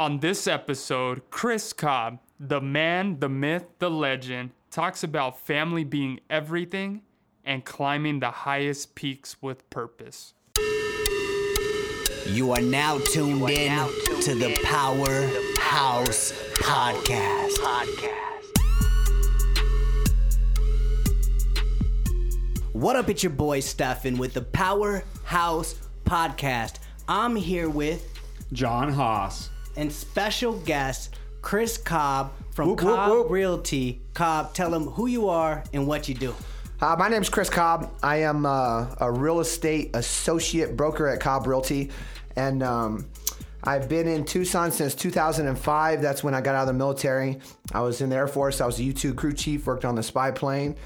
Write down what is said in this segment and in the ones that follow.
On this episode, Chris Cobb, the man, the myth, the legend, talks about family being everything and climbing the highest peaks with purpose. You are now tuned in to the Powerhouse Podcast. What up, it's your boy Stefan with the Powerhouse Podcast. I'm here with John Haas. And special guest Chris Cobb from Whoop, whoop, Cobb whoop. Realty. Cobb, tell them who you are and what you do. Uh, my name is Chris Cobb. I am uh, a real estate associate broker at Cobb Realty, and um, I've been in Tucson since 2005. That's when I got out of the military. I was in the Air Force. I was a U-2 crew chief, worked on the spy plane.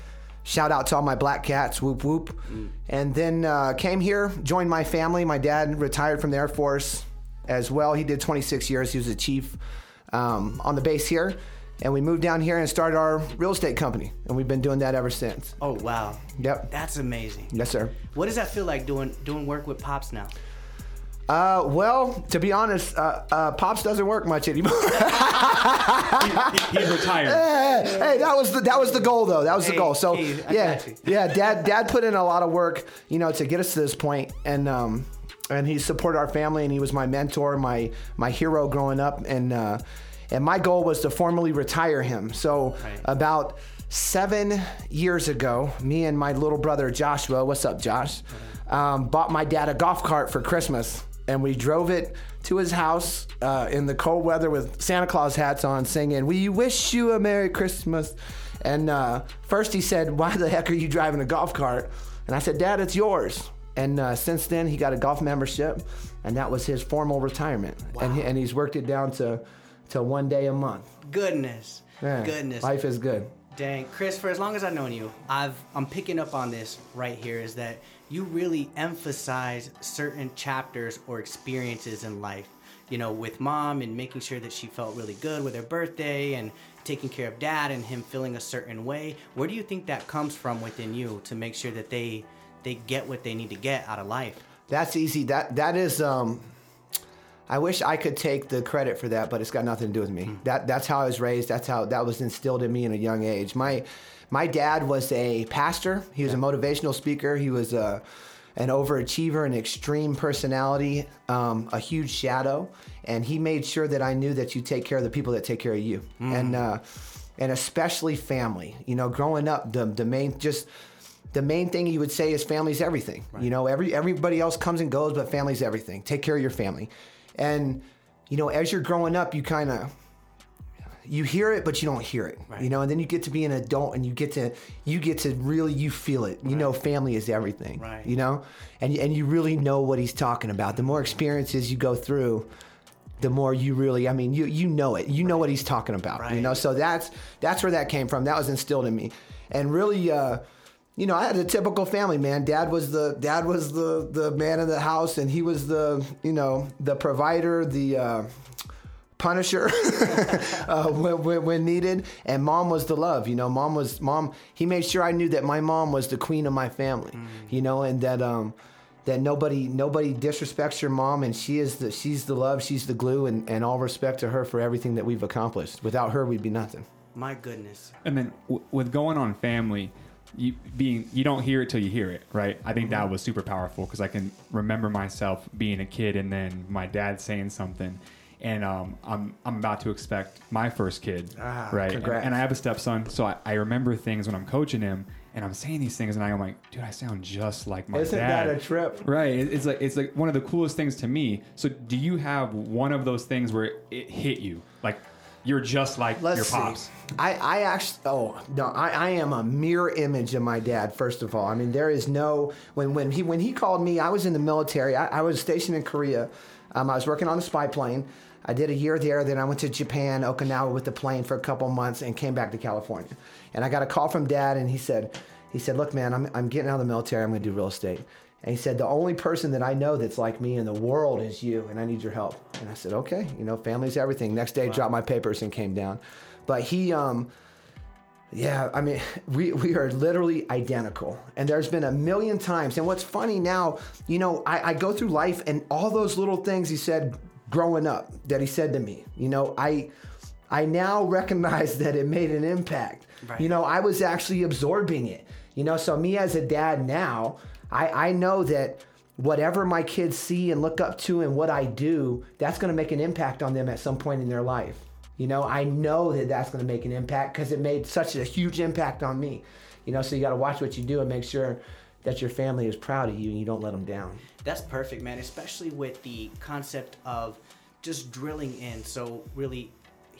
Shout out to all my black cats, whoop whoop. And then uh, came here, joined my family. My dad retired from the Air Force as well. He did 26 years. He was a chief um, on the base here. And we moved down here and started our real estate company. And we've been doing that ever since. Oh wow, Yep. that's amazing. Yes, sir. What does that feel like doing doing work with Pops now? Uh, well, to be honest, uh, uh, Pops doesn't work much anymore. He, he's retired. hey, hey, that was the that was the goal though. That was the goal. So hey, yeah, yeah. Dad, Dad put in a lot of work, you know, to get us to this point, and um, and he supported our family, and he was my mentor, my my hero growing up, and uh, and my goal was to formally retire him. So Right. about seven years ago, me and my little brother Joshua, what's up, Josh, um, bought my dad a golf cart for Christmas, and we drove it to his house uh, in the cold weather with Santa Claus hats on, singing "We wish you a Merry Christmas." And uh, first he said, "Why the heck are you driving a golf cart?" And I said, "Dad, it's yours." And uh, since then, he got a golf membership, and that was his formal retirement. And, he, and he's worked it down to to one day a month. Goodness, Yeah, goodness. life is good. Dang, Chris, for as long as I've known you, I've I'm picking up on this right here is that you really emphasize certain chapters or experiences in life. You know, with mom and making sure that she felt really good with her birthday and taking care of dad and him feeling a certain way. Where do you think that comes from within you to make sure that they they get what they need to get out of life? That's easy. That that is. Um, I wish I could take the credit for that, but it's got nothing to do with me. That that's how I was raised. That's how that was instilled in me in a young age. My my dad was a pastor. He was a motivational speaker. He was a an overachiever, an extreme personality, um, a huge shadow, and he made sure that I knew that you take care of the people that take care of you, and uh, and especially family. You know, growing up, the the main just the main thing he would say is family's everything. You know, every everybody else comes and goes, but family's everything. Take care of your family. And you know, as you're growing up, you kind of you hear it, but you don't hear it. You know, and then you get to be an adult, and you get to you get to really you feel it. You know, family is everything. Right. You know, and and you really know what he's talking about. The more experiences you go through. The more you really, I mean, you you know it. You know what he's talking about. You know, so that's that's where that came from. That was instilled in me, and really, uh, you know, I had a typical family man. Dad was the dad was the the man in the house, and he was the you know the provider, the uh, punisher uh, when, when, when needed. And mom was the love. You know, mom was mom. He made sure I knew that my mom was the queen of my family. You know, and that um that nobody nobody disrespects your mom, and she is the she's the love, she's the glue, and and all respect to her for everything that we've accomplished. Without her, we'd be nothing. My goodness. And then w- with going on family, you being you don't hear it till you hear it, right? I think that was super powerful because I can remember myself being a kid and then my dad saying something, and um, I'm I'm about to expect my first kid, Ah, right? And, and I have a stepson, so I, I remember things when I'm coaching him, and I'm saying these things, and I'm like, dude, I sound just like my Isn't dad. that a trip? Right. It- It's like it's like one of the coolest things to me. So do you have one of those things where it hit you? Like you're just like Let's your see. pops. I, I actually, oh no, I, I am a mirror image of my dad. First of all, I mean there is no when when he when he called me, I was in the military. I, I was stationed in Korea. Um, I was working on a spy plane. I did a year there. Then I went to Japan, Okinawa with the plane for a couple months, and came back to California. And I got a call from dad, and he said, he said, look, man, I'm I'm getting out of the military. I'm going to do real estate. And he said, the only person that I know that's like me in the world is you, and I need your help. And I said, okay, you know, family's everything. Next day, dropped my papers and came down. But he, um, yeah, I mean, we, we are literally identical. And there's been a million times. And what's funny now, you know, I, I go through life and all those little things he said growing up that he said to me. You know, I I now recognize that it made an impact. Right. You know, I was actually absorbing it. You know, so me as a dad now, I, I know that whatever my kids see and look up to and what I do, that's going to make an impact on them at some point in their life. You know, I know that that's going to make an impact because it made such a huge impact on me. You know, so you got to watch what you do and make sure that your family is proud of you and you don't let them down. That's perfect, man. Especially with the concept of just drilling in. So really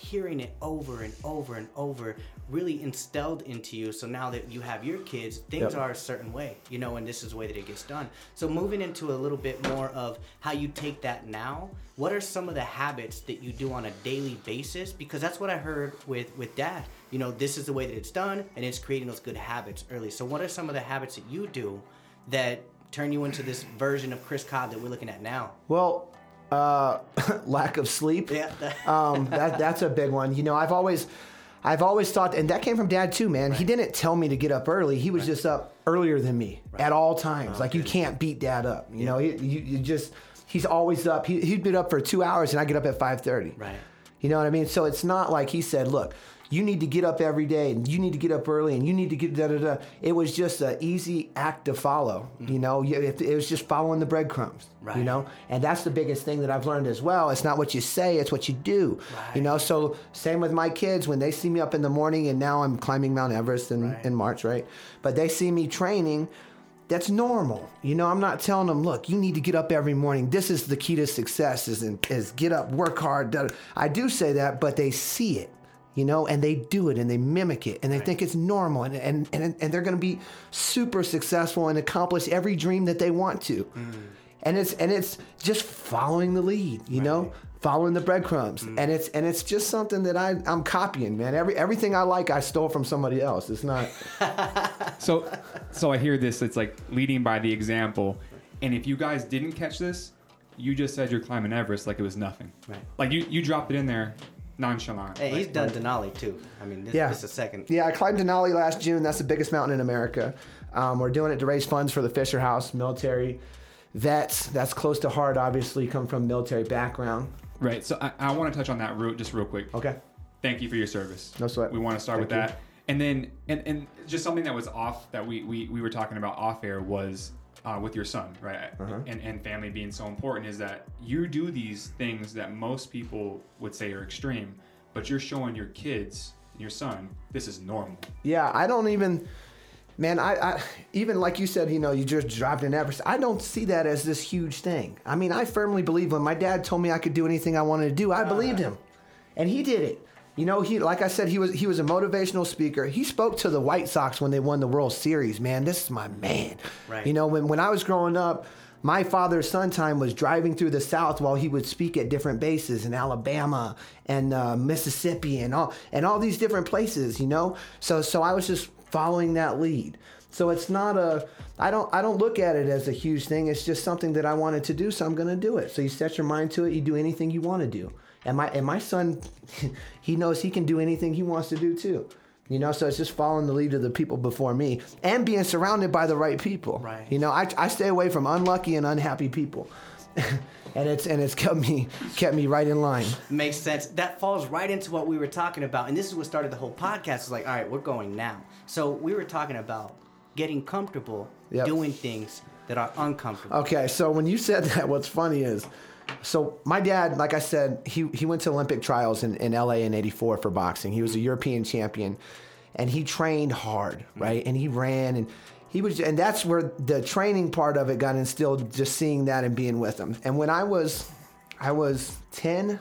hearing it over and over and over really instilled into you. So now that you have your kids, things Yep. are a certain way, you know, and this is the way that it gets done. So moving into a little bit more of how you take that now. What are some of the habits that you do on a daily basis? Because that's what I heard with with dad. You know, this is the way that it's done, and it's creating those good habits early. So what are some of the habits that you do that turn you into this version of Chris Cobb that we're looking at now? Well, uh, lack of sleep. Yeah. um, that that's a big one. You know, I've always, I've always thought, and that came from Dad too, man. He didn't tell me to get up early. He was just up earlier than me at all times. like you can't beat Dad up. You know, he, you, you just he's always up. He, he'd been up for two hours, and I get up at five thirty. Right. You know what I mean? So it's not like he said, look. You need to get up every day, and you need to get up early, and you need to get da da da. It was just an easy act to follow. Mm-hmm. You know, it, was just following the breadcrumbs. You know, and that's the biggest thing that I've learned as well. It's not what you say, it's what you do. Right. You know, so same with my kids when they see me up in the morning and now I'm climbing Mount Everest in, Right. in March, right? But they see me training, that's normal. You know, I'm not telling them, look, you need to get up every morning. This is the key to success is, is get up, work hard. I do say that, but they see it. You know, and they do it and they mimic it and they think it's normal and, and, and, and they're going to be super successful and accomplish every dream that they want to mm. and it's and it's just following the lead you know following the breadcrumbs mm. and it's and it's just something that I, i'm copying man every everything i like i stole from somebody else it's not So, so I hear this. It's like leading by the example. And if you guys didn't catch this, you just said you're climbing Everest like it was nothing. Right. Like you, you dropped it in there nonchalant. Hey, he's Like, done Denali too. I mean, this, yeah this is a second. yeah i climbed denali last june that's the biggest mountain in america um, we're doing it to raise funds for the fisher house military vets that's close to heart obviously come from military background Right. So I, I want to touch on that route just real quick. okay Thank you for your service. No sweat. We want to start Thank with you. that. And then, and, and just something that was off that we, we, we were talking about off air was uh, with your son, right? Uh-huh. And, and family being so important is that you do these things that most people would say are extreme, but you're showing your kids, your son, this is normal. Yeah, I don't even, man. I, I even like you said, you know, you just dropped in Everest. I don't see that as this huge thing. I mean, I firmly believe when my dad told me I could do anything I wanted to do, I believed him, and he did it. You know, he like I said, he was he was a motivational speaker. He spoke to the White Sox when they won the World Series. Man, this is my man. Right. You know, when when I was growing up. My father's son time was driving through the South while he would speak at different bases in Alabama and uh, Mississippi and all and all these different places, you know. So so I was just following that lead. So it's not a I don't I don't look at it as a huge thing. It's just something that I wanted to do, so I'm going to do it. So you set your mind to it. You do anything you want to do. And my and my son, he knows he can do anything he wants to do too. You know, so it's just following the lead of the people before me and being surrounded by the right people. Right. You know, I, I stay away from unlucky and unhappy people. and it's and it's kept me kept me right in line. Makes sense. That falls right into what we were talking about, and this is what started the whole podcast. It's like, all right, we're going now. So we were talking about getting comfortable Yep. doing things that are uncomfortable. Okay, so when you said that, what's funny is, so my dad, like I said, he he went to Olympic trials in, in LA in '84 for boxing. He was a European champion, and he trained hard, mm-hmm. right? And he ran, and he was, and that's where the training part of it got instilled. Just seeing that and being with him. And when I was, I was 10,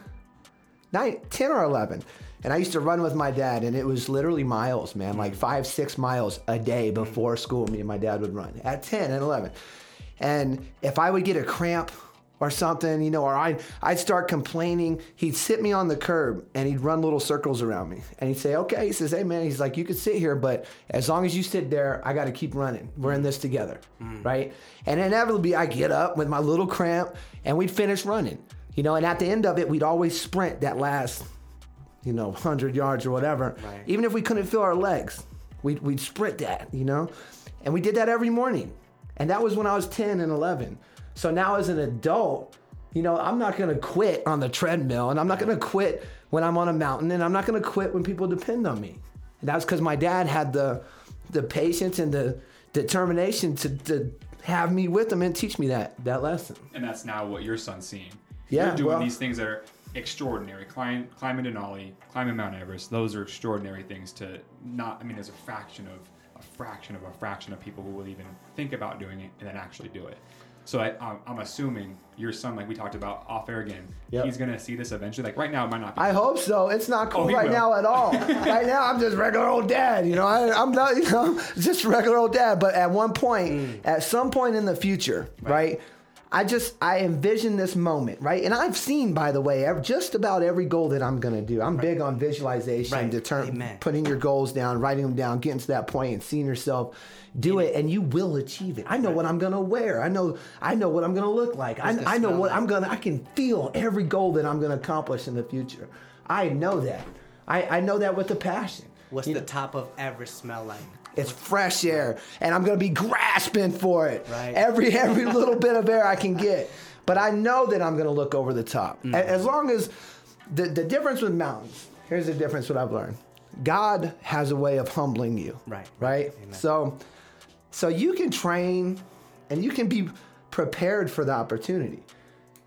nine, 10 or 11. And I used to run with my dad, and it was literally miles, man, like mm-hmm. five, six miles a day mm-hmm. before school. Me and my dad would run at 10 and 11. And if I would get a cramp or something, you know, or I'd, I'd start complaining, he'd sit me on the curb and he'd run little circles around me. And he'd say, okay, he says, hey, man, he's like, you could sit here, but as long as you sit there, I got to keep running. We're in this together, mm. right? And inevitably, I get up with my little cramp and we'd finish running, you know, and at the end of it, we'd always sprint that last you know, 100 yards or whatever. Right. Even if we couldn't feel our legs, we'd, we'd sprint that, you know? And we did that every morning. And that was when I was 10 and 11. So now as an adult, You know, I'm not gonna quit on the treadmill, and I'm not gonna quit when I'm on a mountain, and I'm not gonna quit when people depend on me. And that's because my dad had the the patience and the determination to, to have me with him and teach me that that lesson. And that's now what your son's seeing. Yeah, You're doing well- these things that are extraordinary. Climb, climbing Denali, climbing Mount Everest. Those are extraordinary things to not. I mean, there's a fraction of a fraction of a fraction of people who will even think about doing it and then actually do it. So I, I'm, I'm assuming your son, like we talked about off air again, Yep. he's gonna see this eventually. Like right now, it might not be. I hope so. It's not cool Oh, right will. now at all. right now, I'm just regular old dad. You know, I, I'm not. You know, just regular old dad. But at one point, Mm. at some point in the future, right. I just I envision this moment, right? And I've seen, by the way, just about every goal that I'm gonna do. I'm big on visualization, Right. deter- Amen. putting your goals down, writing them down, getting to that point, and seeing yourself do it, and you will achieve it. I know what I'm gonna wear. I know I know what I'm gonna look like. I, I know what like? I'm gonna. I can feel every goal that I'm gonna accomplish in the future. I know that. I, I know that with a passion. What's You the know, top of Everest smell like? It's fresh air, and I'm gonna be grasping for it. Right. Every every little bit of air I can get. But I know that I'm gonna look over the top. Mm. A- As long as the the difference with mountains. Here's the difference. What I've learned. God has a way of humbling you. Right. Right. Amen. So, so you can train, and you can be prepared for the opportunity.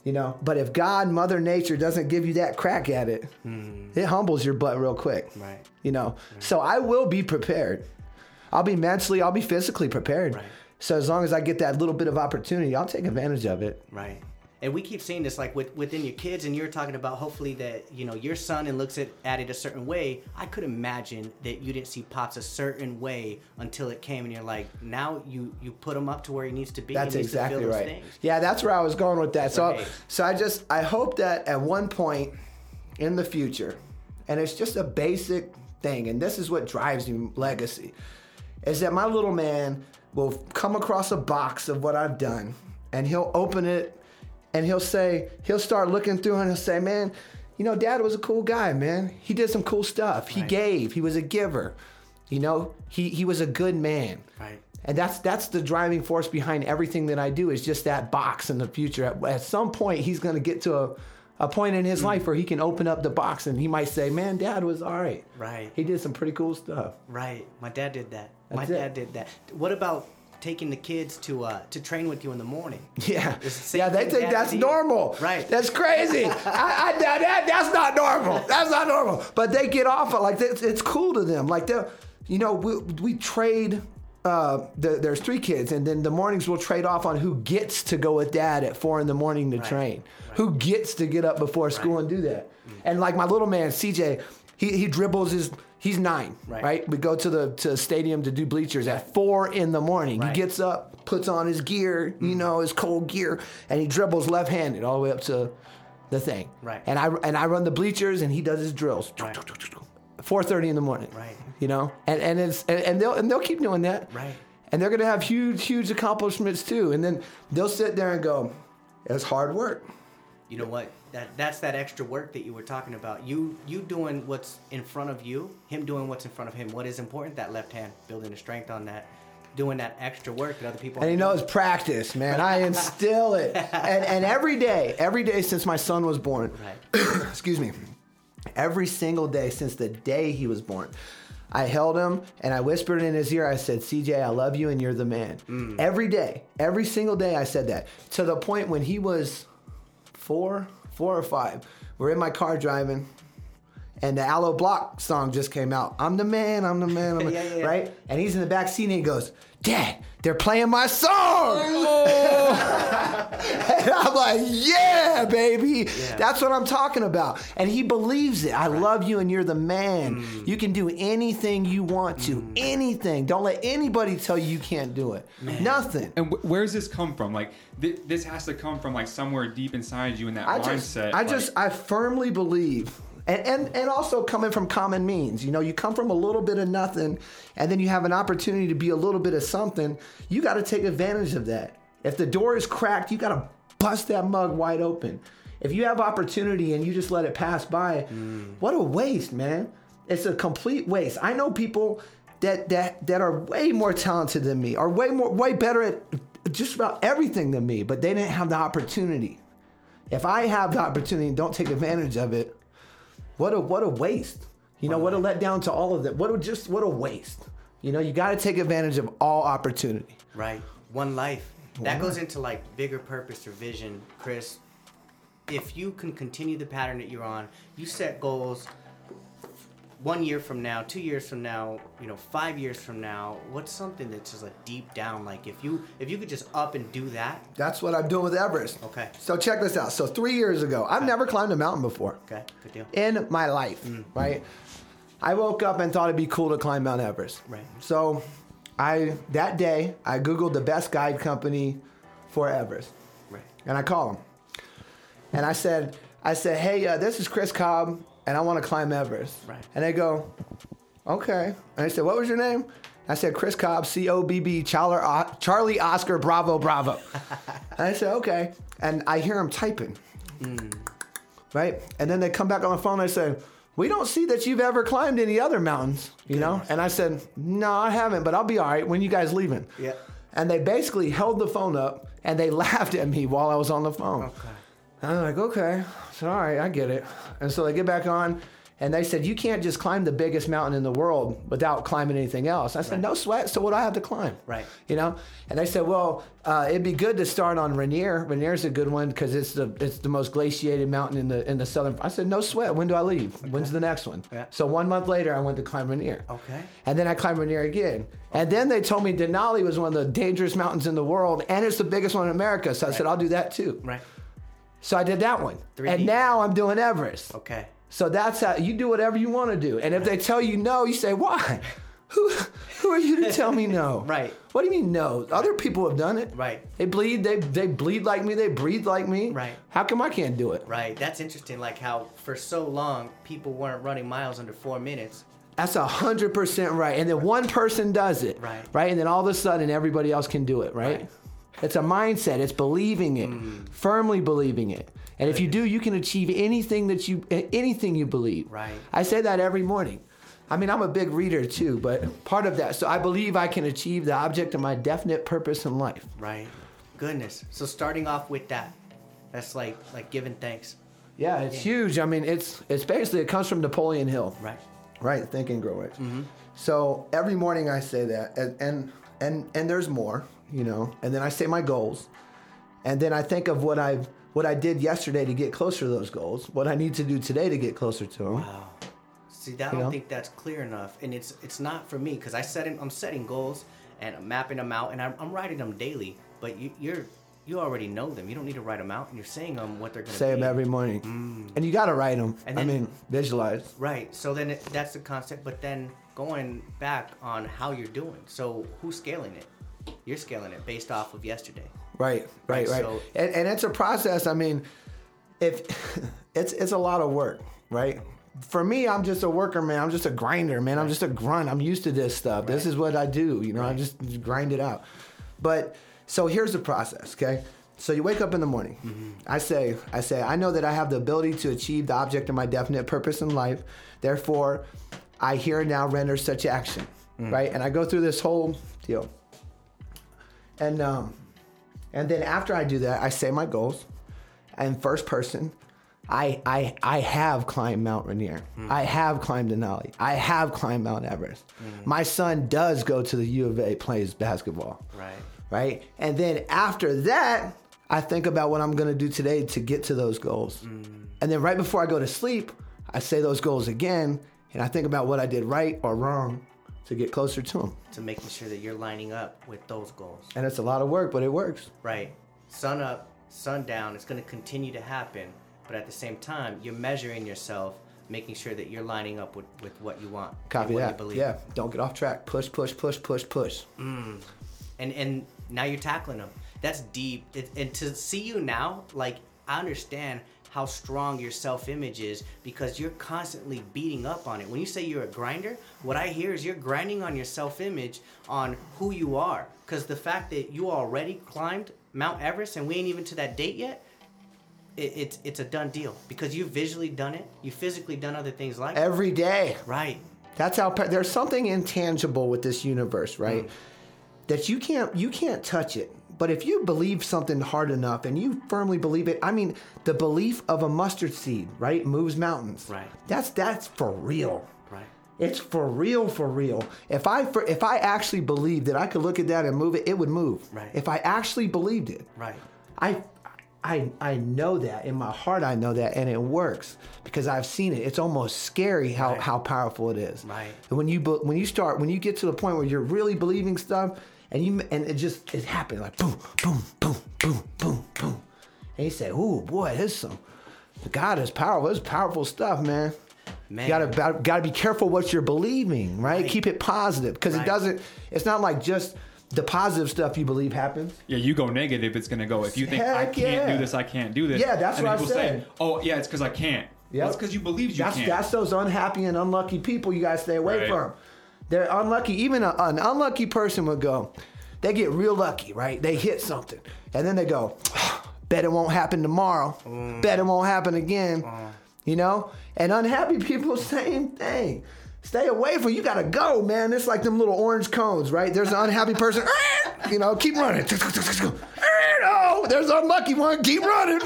You know, but if God, Mother Nature, doesn't give you that crack at it, it humbles your butt real quick. Right. You know, so I will be prepared. I'll be mentally, I'll be physically prepared. Right. So as long as I get that little bit of opportunity, I'll take advantage of it. Right. And we keep seeing this like with, within your kids, and you're talking about hopefully that you know your son and looks at, at it a certain way. I could imagine that you didn't see pops a certain way until it came, and you're like, now you you put him up to where he needs to be. That's exactly right. things. Yeah, that's where I was going with that. So, Right. so I just I hope that at one point in the future, and it's just a basic thing, and this is what drives me legacy, is that my little man will come across a box of what I've done, and he'll open it, and he'll say he'll start looking through, and he'll say, man. You know, dad was a cool guy, man. He did some cool stuff. He Right. gave. He was a giver. You know, he, he was a good man. Right. And that's that's the driving force behind everything that I do is just that box in the future. At, at some point, he's going to get to a, a point in his Mm. life where he can open up the box and he might say, "Man, Dad was all right. Right. He did some pretty cool stuff." Right. My dad did that. My it. dad did that. What about taking the kids to uh to train with you in the morning? Yeah, the yeah. They think that's did to you. normal. Right. That's crazy. I, I, that, that- that's not normal. That's not normal. But they get off it like it's, it's cool to them. Like they, you know, we we trade. Uh, the, there's three kids, and then the mornings we'll trade off on who gets to go with dad at four in the morning to train, who gets to get up before school and do that. And like my little man CJ, he he dribbles his. He's nine, Right. right? We go to the to the stadium to do bleachers at four in the morning. Right. He gets up, puts on his gear, you mm. know, his cold gear, and he dribbles left-handed all the way up to the thing. Right. And I and I run the bleachers, and he does his drills. Right. Four thirty in the morning. Right. You know, and and it's and, and they'll and they'll keep doing that. Right. And they're gonna have huge huge accomplishments too. And then they'll sit there and go, "It's hard work." You know what? That that's that extra work that you were talking about. You you doing what's in front of you, him doing what's in front of him. What is important? That left hand, building the strength on that, doing that extra work that other people. And he knows doing. practice, man. I instill it. And, and every day, every day since my son was born, Right. excuse me, every single day since the day he was born, I held him and I whispered in his ear, I said, CJ, I love you and you're the man. Mm. Every day, every single day I said that. To the point when he was four, four or five, we're in my car driving. And the Aloe Blacc song just came out. I'm the man, I'm the man, I'm the Yeah, yeah, yeah. right? And he's in the back seat and he goes, Dad, they're playing my song. and I'm like, yeah, baby. That's what I'm talking about. And he believes it. I love you and you're the man. Mm. You can do anything you want to. Anything. Don't let anybody tell you you can't do it. Nothing. And wh- where's this come from? Like th- this has to come from like somewhere deep inside you in that I just, mindset. I like- just, I firmly believe, and, and and also coming from common means. You know, you come from a little bit of nothing, and then you have an opportunity to be a little bit of something. You got to take advantage of that. If the door is cracked, you got to bust that mug wide open. If you have opportunity and you just let it pass by, mm. what a waste, man! It's a complete waste. I know people that that that are way more talented than me, are way more, way better at just about everything than me, but they didn't have the opportunity. if I have the opportunity and don't take advantage of it, what a what a waste. You know, what a letdown to all of that. What a just what a waste. You know, you got to take advantage of all opportunity. Right. One life. That goes into like bigger purpose or vision, Chris. If you can continue the pattern that you're on, you set goals one year from now, two years from now, you know, five years from now, what's something that's just like deep down, like if you if you could just up and do that, That's what I'm doing with Everest. Okay. So check this out. So three years ago, I've never climbed a mountain before. okay, good deal. in my life, right? I woke up and thought it'd be cool to climb Mount Everest. Right. So, I that day I googled the best guide company for Everest, Right. and I called them, and I said, I said, hey, uh, this is Chris Cobb, and I want to climb Everest. Right. And they go, okay. And I said, what was your name? I said, Chris Cobb, C O B B, Charlie Oscar, Bravo, Bravo. and I said, okay. And I hear them typing hmm. right? And then they come back on the phone and they say, "We don't see that you've ever climbed any other mountains," you know. And I said, "No, I haven't, but I'll be all right when you guys leaving." Yeah. And they basically held the phone up and they laughed at me while I was on the phone. Okay. And I'm like, "Okay, so all right, I get it." And so they get back on. And they said, You can't just climb the biggest mountain in the world without climbing anything else. I said, Right. No sweat. So, what do I have to climb? Right. You know? And they said, Well, uh, it'd be good to start on Rainier. Rainier's a good one because it's the it's the most glaciated mountain in the in the southern. I said, No sweat. When do I leave? When's the next one? Yeah. So, one month later, I went to climb Rainier. Okay. And then I climbed Rainier again. And then they told me Denali was one of the dangerous mountains in the world and it's the biggest one in America. So, I said, I'll do that too. Right. So, I did that one. Three and now I'm doing Everest. Okay. So that's how you do whatever you want to do. And if they tell you no, you say, why? Who, who are you to tell me no? Right. What do you mean no? Other people have done it. Right. They bleed. They they bleed like me. They breathe like me. Right. How come I can't do it? Right. That's interesting. Like how for so long people weren't running miles under four minutes. That's a hundred percent right. And then one person does it. Right. Right. And then all of a sudden everybody else can do it. Right. Right. It's a mindset. It's believing it, Mm. firmly believing it. And if you do, you can achieve anything that you anything you believe. Right. I say that every morning. I mean, I'm a big reader too, but part of that. So I believe I can achieve the object of my definite purpose in life. Right. Goodness. So starting off with that, that's like like giving thanks. Yeah, it's huge. I mean, it's it's basically it comes from Napoleon Hill. Right. Right, think and grow rich. So every morning I say that, and, and and and there's more, you know. And then I say my goals, and then I think of what I've what I did yesterday to get closer to those goals, what I need to do today to get closer to them. Wow. See, I don't know? think that's clear enough, and it's it's not for me because I set I'm setting goals and I'm mapping them out, and I'm, I'm writing them daily. But you, you're you already know them. You don't need to write them out, and you're saying them what they're gonna Say be. them every morning, mm. and you got to write them. And I mean, visualize. Right. So then it, that's the concept. But then going back on how you're doing. So who's scaling it? You're scaling it based off of yesterday. Right, right, Right, right. so- and, and it's a process. I mean, if it's it's a lot of work, right? For me, I'm just a worker, man. I'm just a grinder, man. I'm just a grunt. I'm used to this stuff. This is what I do. You know, I Right. just, just grind it out. But so here's the process, okay? So you wake up in the morning. Mm-hmm. I say, I say, I know that I have the ability to achieve the object of my definite purpose in life. Therefore, I here and now render such action, Mm. right? And I go through this whole deal. And um, and then after I do that, I say my goals. And first person, I I I have climbed Mount Rainier. Hmm. I have climbed Denali. I have climbed Mount Everest. Hmm. My son does go to the U of A plays basketball. Right. Right? And then after that, I think about what I'm gonna do today to get to those goals. Hmm. And then right before I go to sleep, I say those goals again, and I think about what I did right or wrong to get closer to them. To making sure that you're lining up with those goals. And it's a lot of work, but it works. Right. Sun up, sun down. It's going to continue to happen. But at the same time, you're measuring yourself, making sure that you're lining up with, with what you want. Copy what that. You believe. Yeah, don't get off track. Push, push, push, push, push. Mm. and and now you're tackling them. That's deep. It, and to see you now, like I understand how strong your self-image is because you're constantly beating up on it. When you say you're a grinder, what I hear is you're grinding on your self-image on who you are. Because the fact that you already climbed Mount Everest and we ain't even to that date yet, it, it's it's a done deal because you've visually done it. You've physically done other things like. Every day. Right. That's how there's something intangible with this universe, right? Mm. That you can't you can't touch it. But if you believe something hard enough and you firmly believe it, I mean, the belief of a mustard seed, right, moves mountains. Right. That's that's for real. Right. It's for real, for real. If I for, if I actually believed that I could look at that and move it, it would move. Right. If I actually believed it. Right. I I I know that in my heart I know that and it works because I've seen it. It's almost scary how, Right. how powerful it is. Right. And when you when you start when you get to the point where you're really believing stuff and you and it just it happened like boom boom boom boom boom boom. And you say, "Ooh, boy, this is some God is powerful. It's powerful stuff, man." Man. You gotta gotta be careful what you're believing, right? Right. Keep it positive because Right. it doesn't. It's not like just the positive stuff you believe happens. Yeah, you go negative, it's gonna go. If you think I can't yeah. do this, I can't do this. Yeah, that's and what then I people said. say, "Oh, yeah, it's because I can't." Yep. Well, it's because you believe you that's can't. that's those unhappy and unlucky people you guys stay away Right. from. They're unlucky. Even a, an unlucky person would go. They get real lucky, right? They hit something, and then they go, "Bet it won't happen tomorrow. Mm. Bet it won't happen again." Uh. You know. And unhappy people, same thing. Stay away from. You gotta go, man. It's like them little orange cones, right? There's an unhappy person. Ah! You know, keep running. Oh, there's an unlucky one. Keep running.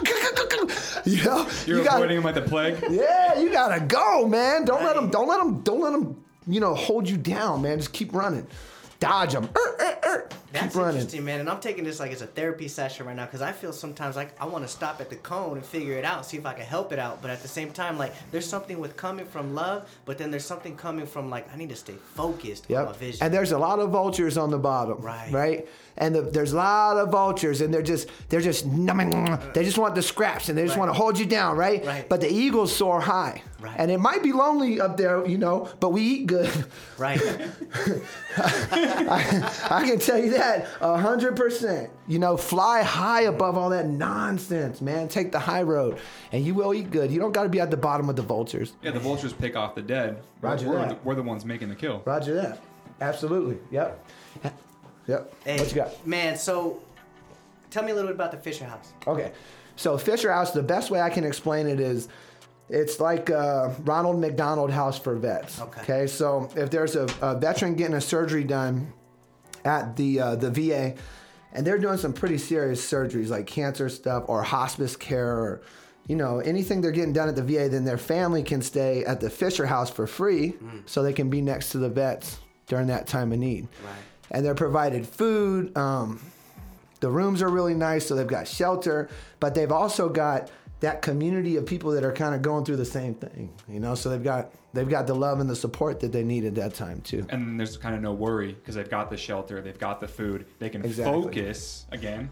You know, You're you avoiding them like the plague. yeah, you gotta go, man. Don't let them. Don't let them. Don't let them. You know, hold you down, man. Just keep running. Dodge them. Er, er, That's keep running. interesting, man. And I'm taking this like it's a therapy session right now because I feel sometimes like I want to stop at the cone and figure it out, see if I can help it out. But at the same time, like there's something with coming from love, but then there's something coming from like I need to stay focused on my vision. And there's a lot of vultures on the bottom. Right. Right. And the, there's a lot of vultures, and they're just they're just numbing. They just want the scraps, and they just Right. want to hold you down, right? Right. But the eagles soar high. Right. And it might be lonely up there, you know, but we eat good. right. I can tell you that a hundred percent. You know, fly high above all that nonsense, man. Take the high road, and you will eat good. You don't got to be at the bottom of the vultures. Yeah, the vultures pick off the dead. Roger we're, that. The, we're the ones making the kill. Roger that. Absolutely. Yep. Yep. Hey, what you got? man? So, tell me a little bit about the Fisher House. Okay. So Fisher House, the best way I can explain it is it's like uh, Ronald McDonald House for vets. Okay. So if there's a, a veteran getting a surgery done at the uh, the VA, and they're doing some pretty serious surgeries like cancer stuff or hospice care or you know anything they're getting done at the VA, then their family can stay at the Fisher House for free, so they can be next to the vets during that time of need. Right. And they're provided food. Um, the rooms are really nice, so they've got shelter, but they've also got that community of people that are kind of going through the same thing, you know. So they've got they've got the love and the support that they need at that time too. And there's kind of no worry because they've got the shelter, they've got the food. They can Exactly. focus again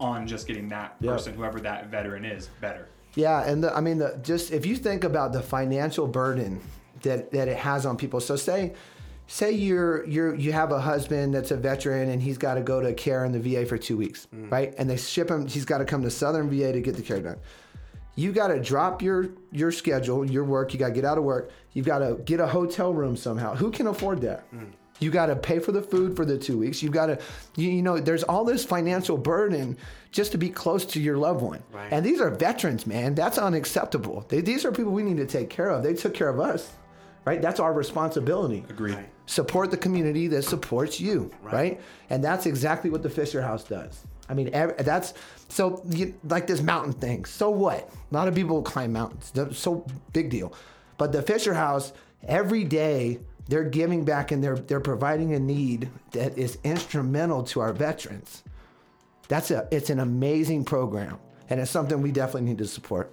on just getting that Yep. person, whoever that veteran is, better. Yeah, and the, I mean, the, just if you think about the financial burden that that it has on people. So say, say you're you're you have a husband that's a veteran and he's got to go to care in the VA for two weeks, mm. right? And they ship him. He's got to come to Southern VA to get the care done. You got to drop your your schedule, your work. You got to get out of work. You've got to get a hotel room somehow. Who can afford that? Mm. You got to pay for the food for the two weeks. You've got to, you, you know, there's all this financial burden just to be close to your loved one. Right. And these are veterans, man. That's unacceptable. They, these are people we need to take care of. They took care of us, right? That's our responsibility. Agreed. Right. Support the community that supports you, right? And that's exactly what the Fisher House does. I mean, that's so you, like this mountain thing. So what? A lot of people climb mountains. So big deal. But the Fisher House, every day they're giving back and they're they're providing a need that is instrumental to our veterans. That's a it's an amazing program, and it's something we definitely need to support.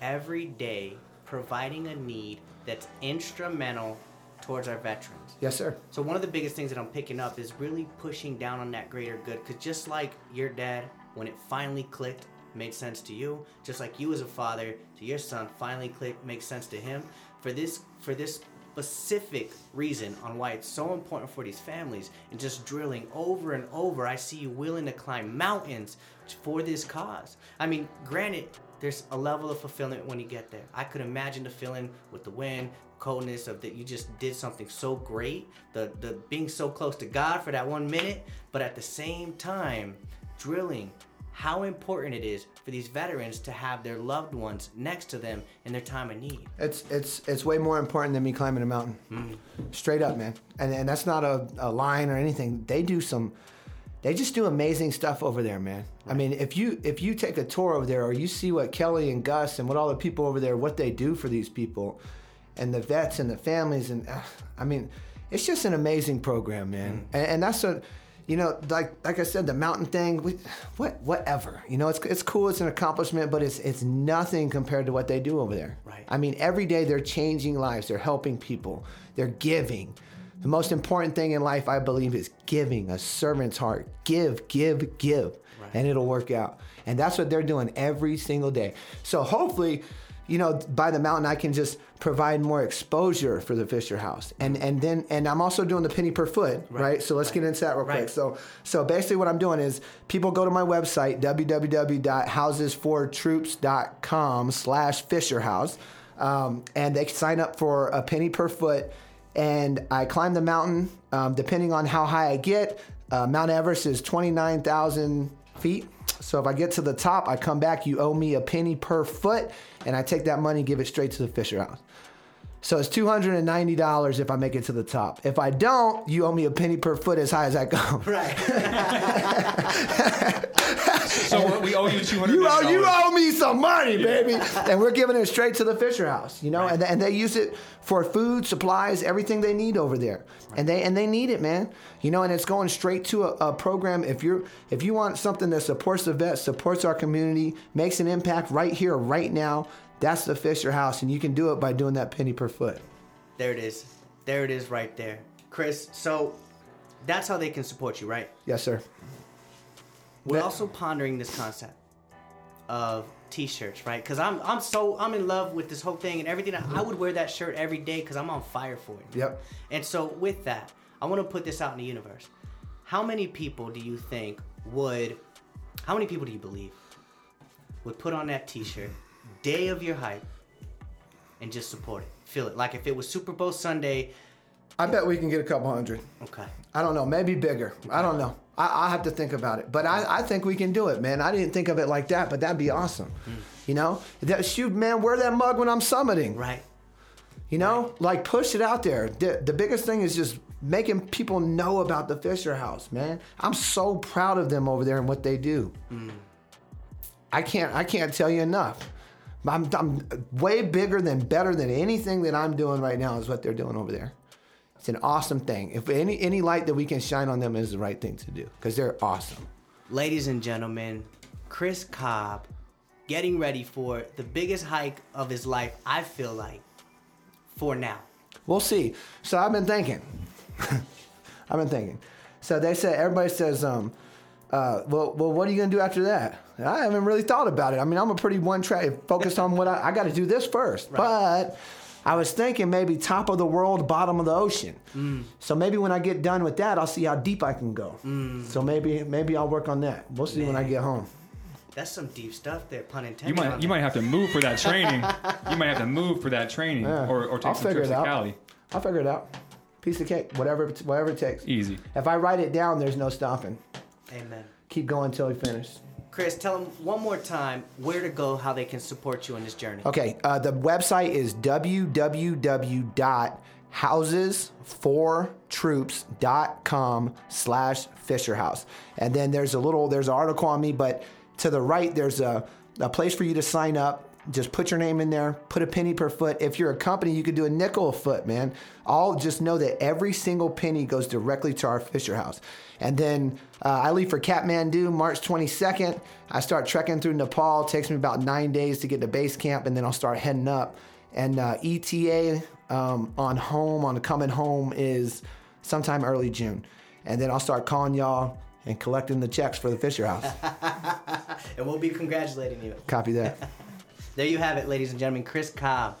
Every day, providing a need that's instrumental towards our veterans. Yes, sir. So one of the biggest things that I'm picking up is really pushing down on that greater good. Because just like your dad, when it finally clicked, made sense to you. Just like you as a father to your son finally clicked, makes sense to him. For this, for this specific reason on why it's so important for these families and just drilling over and over, I see you willing to climb mountains for this cause. I mean, granted, there's a level of fulfillment when you get there. I could imagine the feeling with the wind, coldness of that you just did something so great, the the being so close to God for that one minute, but at the same time, drilling how important it is for these veterans to have their loved ones next to them in their time of need. It's it's it's way more important than me climbing a mountain. Mm-hmm. Straight up, man. And and that's not a, a line or anything. They do some they just do amazing stuff over there, man. I mean, if you if you take a tour over there or you see what Kelly and Gus and what all the people over there what they do for these people and the vets and the families and uh, I mean, it's just an amazing program, man. And, and that's a you know, like like I said, the mountain thing, we, what whatever. You know, it's it's cool, it's an accomplishment, but it's it's nothing compared to what they do over there. Right. I mean, every day they're changing lives, they're helping people, they're giving. The most important thing in life, I believe, is giving, a servant's heart. Give, give, give, and it'll work out. And that's what they're doing every single day. So hopefully, you know, by the mountain, I can just provide more exposure for the Fisher House, and and then and I'm also doing the penny per foot, right? So let's get into that real quick. So so basically, what I'm doing is people go to my website www.housesfortroops.com/slash Fisher House, um, and they sign up for a penny per foot, and I climb the mountain. Um, depending on how high I get, uh, Mount Everest is 29,000 feet. So if I get to the top, I come back. You owe me a penny per foot, and I take that money, and give it straight to the Fisher House. So it's two hundred and ninety dollars if I make it to the top. If I don't, you owe me a penny per foot as high as I go. Right. So we owe you two hundred. You owe you owe me some money, baby. and we're giving it straight to the Fisher House, you know, and, and they use it for food, supplies, everything they need over there, and they and they need it, man. You know, and it's going straight to a, a program. If you're if you want something that supports the vets, supports our community, makes an impact right here, right now, that's the Fisher House, and you can do it by doing that penny per foot. there it is. There it is right there. Chris, so that's how they can support you, right? Yes, sir. We're That- also pondering this concept of t-shirts, right? Because I'm I'm so I'm in love with this whole thing and everything. I would wear that shirt every day because I'm on fire for it. Yep. And so with that, I want to put this out in the universe. How many people do you think would? How many people do you believe would put on that T-shirt day of your hype and just support it? Feel it like if it was Super Bowl Sunday. I bet we can get a couple hundred. Okay. I don't know, maybe bigger. I don't know. I, I have to think about it. But I, I think we can do it, man. I didn't think of it like that, but that'd be awesome. Hmm. You know? That, shoot, man, wear that mug when I'm summiting. Right. You know? Like, push it out there. The, the biggest thing is just making people know about the Fisher House, man. I'm so proud of them over there and what they do. Hmm. I can't I can't tell you enough. I'm, I'm way bigger than better than anything that I'm doing right now is what they're doing over there. It's an awesome thing. If any any light that we can shine on them is the right thing to do because they're awesome. Ladies and gentlemen, Chris Cobb getting ready for the biggest hike of his life, I feel like, for now. We'll see. So I've been thinking. I've been thinking. So they say everybody says, um, uh, well, well, what are you gonna do after that? I haven't really thought about it. I mean, I'm a pretty one track focused on what I, I got to do this first. But I was thinking maybe top of the world, bottom of the ocean. So maybe when I get done with that, I'll see how deep I can go. So maybe maybe I'll work on that. We'll see when I get home. That's some deep stuff there, pun intended. You might you might have to move for that training. you might have to move for that training, Yeah. or, or take I'll some figure trips it to out. Cali. I'll figure it out. Piece of cake, whatever it- whatever it takes. Easy. If I write it down, there's no stopping. Amen. Keep going until we finish. Chris, tell them one more time where to go, how they can support you in this journey. Okay, uh, the website is www.housesfortroops.com slash Fisher House. And then there's a little, there's an article on me, but to the right, there's a, a place for you to sign up. Just put your name in there, put a penny per foot. If you're a company, you could do a nickel a foot, man. I'll just know that every single penny goes directly to our Fisher House. And then uh, I leave for Kathmandu March 22nd. I start trekking through Nepal. It takes me about nine days to get to base camp, and then I'll start heading up. And uh, ETA um, on home, on coming home, is sometime early June. And then I'll start calling y'all and collecting the checks for the Fisher House. And we'll be congratulating you. Copy that. There you have it, ladies and gentlemen. Chris Cobb,